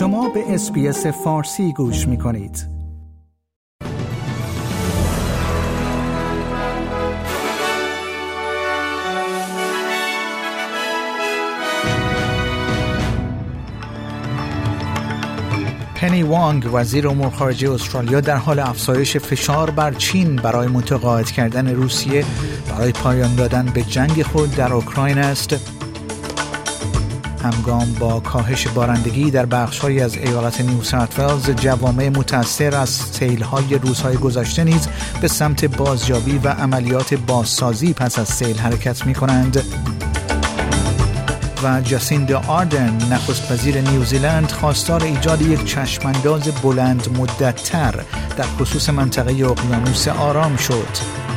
شما به اسپیس فارسی گوش می کنید. پنی وانگ وزیر امور خارجه استرالیا در حال افزایش فشار بر چین برای متقاعد کردن روسیه برای پایان دادن به جنگ خود در اوکراین است همگام با کاهش بارندگی در بخشهایی از ایالت نیو ساوت جوامع متاثر از سیلهای روزهای گذشته نیز به سمت بازیابی و عملیات بازسازی پس از سیل حرکت می کنند و جاسیند آردن نخست وزیر نیوزیلند خواستار ایجاد یک چشمانداز بلند مدتتر در خصوص منطقه اقیانوس آرام شد.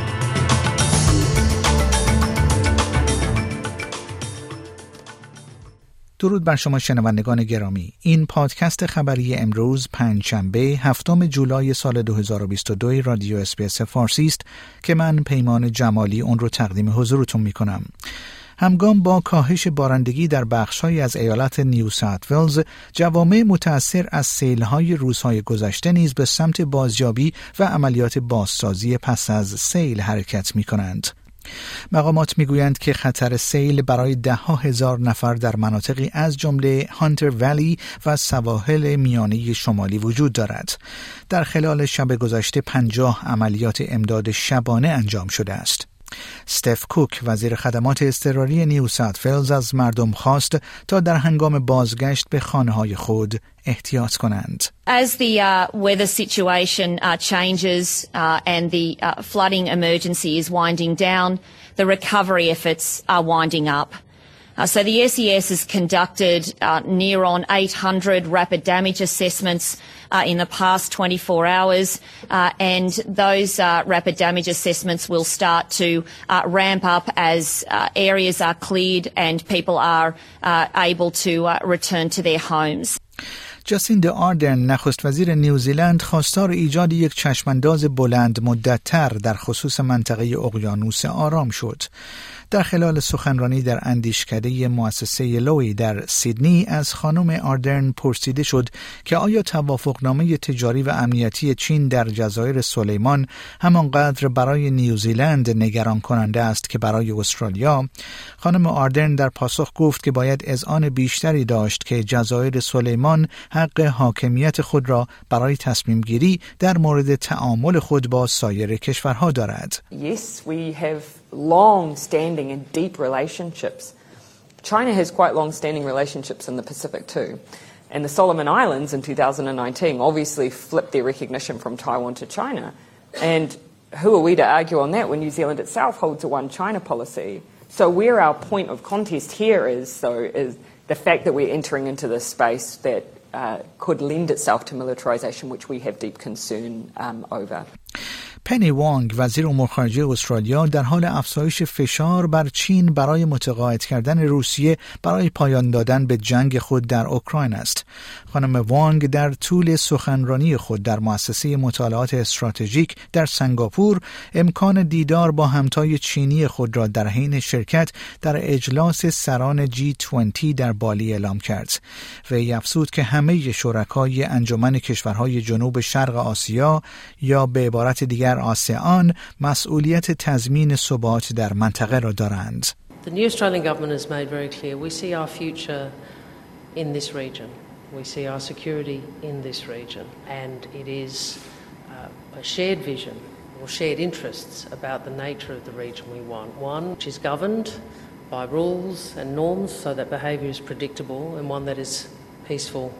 درود بر شما شنوندگان گرامی این پادکست خبری امروز پنجشنبه هفتم جولای سال 2022 رادیو SBS فارسی است که من پیمان جمالی اون رو تقدیم حضورتون می کنم همگام با کاهش بارندگی در بخشهایی از ایالت نیو ساوت ولز جوامع متأثر از سیلهای روزهای گذشته نیز به سمت بازیابی و عملیات بازسازی پس از سیل حرکت می کنند. مقامات می‌گویند که خطر سیل برای ده ها هزار نفر در مناطقی از جمله هانتر ولی و سواحل میانه شمالی وجود دارد. در خلال شب گذشته پنجاه عملیات امداد شبانه انجام شده است. ستف کوک وزیر خدمات اضطراری نیو فیلز از مردم خواست تا در هنگام بازگشت به خانه های خود احتیاط کنند. As the uh, weather situation uh, changes uh, and the uh, flooding emergency is winding down, the recovery efforts are winding up. Uh, so the SES has conducted uh, near on 800 rapid damage assessments uh, in the past 24 hours, uh, and those uh, rapid damage assessments will start to uh, ramp up as areas are cleared and people are able to return to their homes. جاسیند آردن نخست وزیر نیوزیلند خواستار ایجاد یک چشمانداز بلند مدتتر در خصوص منطقه اقیانوس آرام شد. در خلال سخنرانی در اندیشکده مؤسسه لوی در سیدنی از خانم آردرن پرسیده شد که آیا توافقنامه تجاری و امنیتی چین در جزایر سلیمان همانقدر برای نیوزیلند نگران کننده است که برای استرالیا خانم آردرن در پاسخ گفت که باید اذعان بیشتری داشت که جزایر سلیمان حق حاکمیت خود را برای تصمیم گیری در مورد تعامل خود با سایر کشورها دارد. Yes, we have long standing and deep relationships. China has quite long standing relationships in the Pacific too. And the Solomon Islands in 2019 obviously flipped their recognition from Taiwan to China. And who are we to argue on that when New Zealand itself holds a one China policy? So where our point of contest here is, though, is the fact that we're entering into this space that uh, could lend itself to militarisation, which we have deep concern um, over. پنی وانگ وزیر امور خارجه استرالیا در حال افزایش فشار بر چین برای متقاعد کردن روسیه برای پایان دادن به جنگ خود در اوکراین است. خانم وانگ در طول سخنرانی خود در مؤسسه مطالعات استراتژیک در سنگاپور امکان دیدار با همتای چینی خود را در حین شرکت در اجلاس سران جی 20 در بالی اعلام کرد. وی افزود که همه شرکای انجمن کشورهای جنوب شرق آسیا یا به عبارت دیگر در آسیان مسئولیت تضمین ثبات در منطقه را دارند. The new Australian government has made very clear we see our future in this region. We see our security in this region and it is uh, a shared vision or shared interests about the nature of the region we want. One which is governed by rules and norms so that behaviour is predictable and one that is peaceful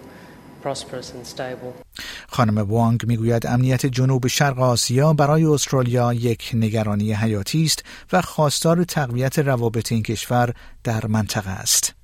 خانم وانگ می‌گوید امنیت جنوب شرق آسیا برای استرالیا یک نگرانی حیاتی است و خواستار تقویت روابط این کشور در منطقه است.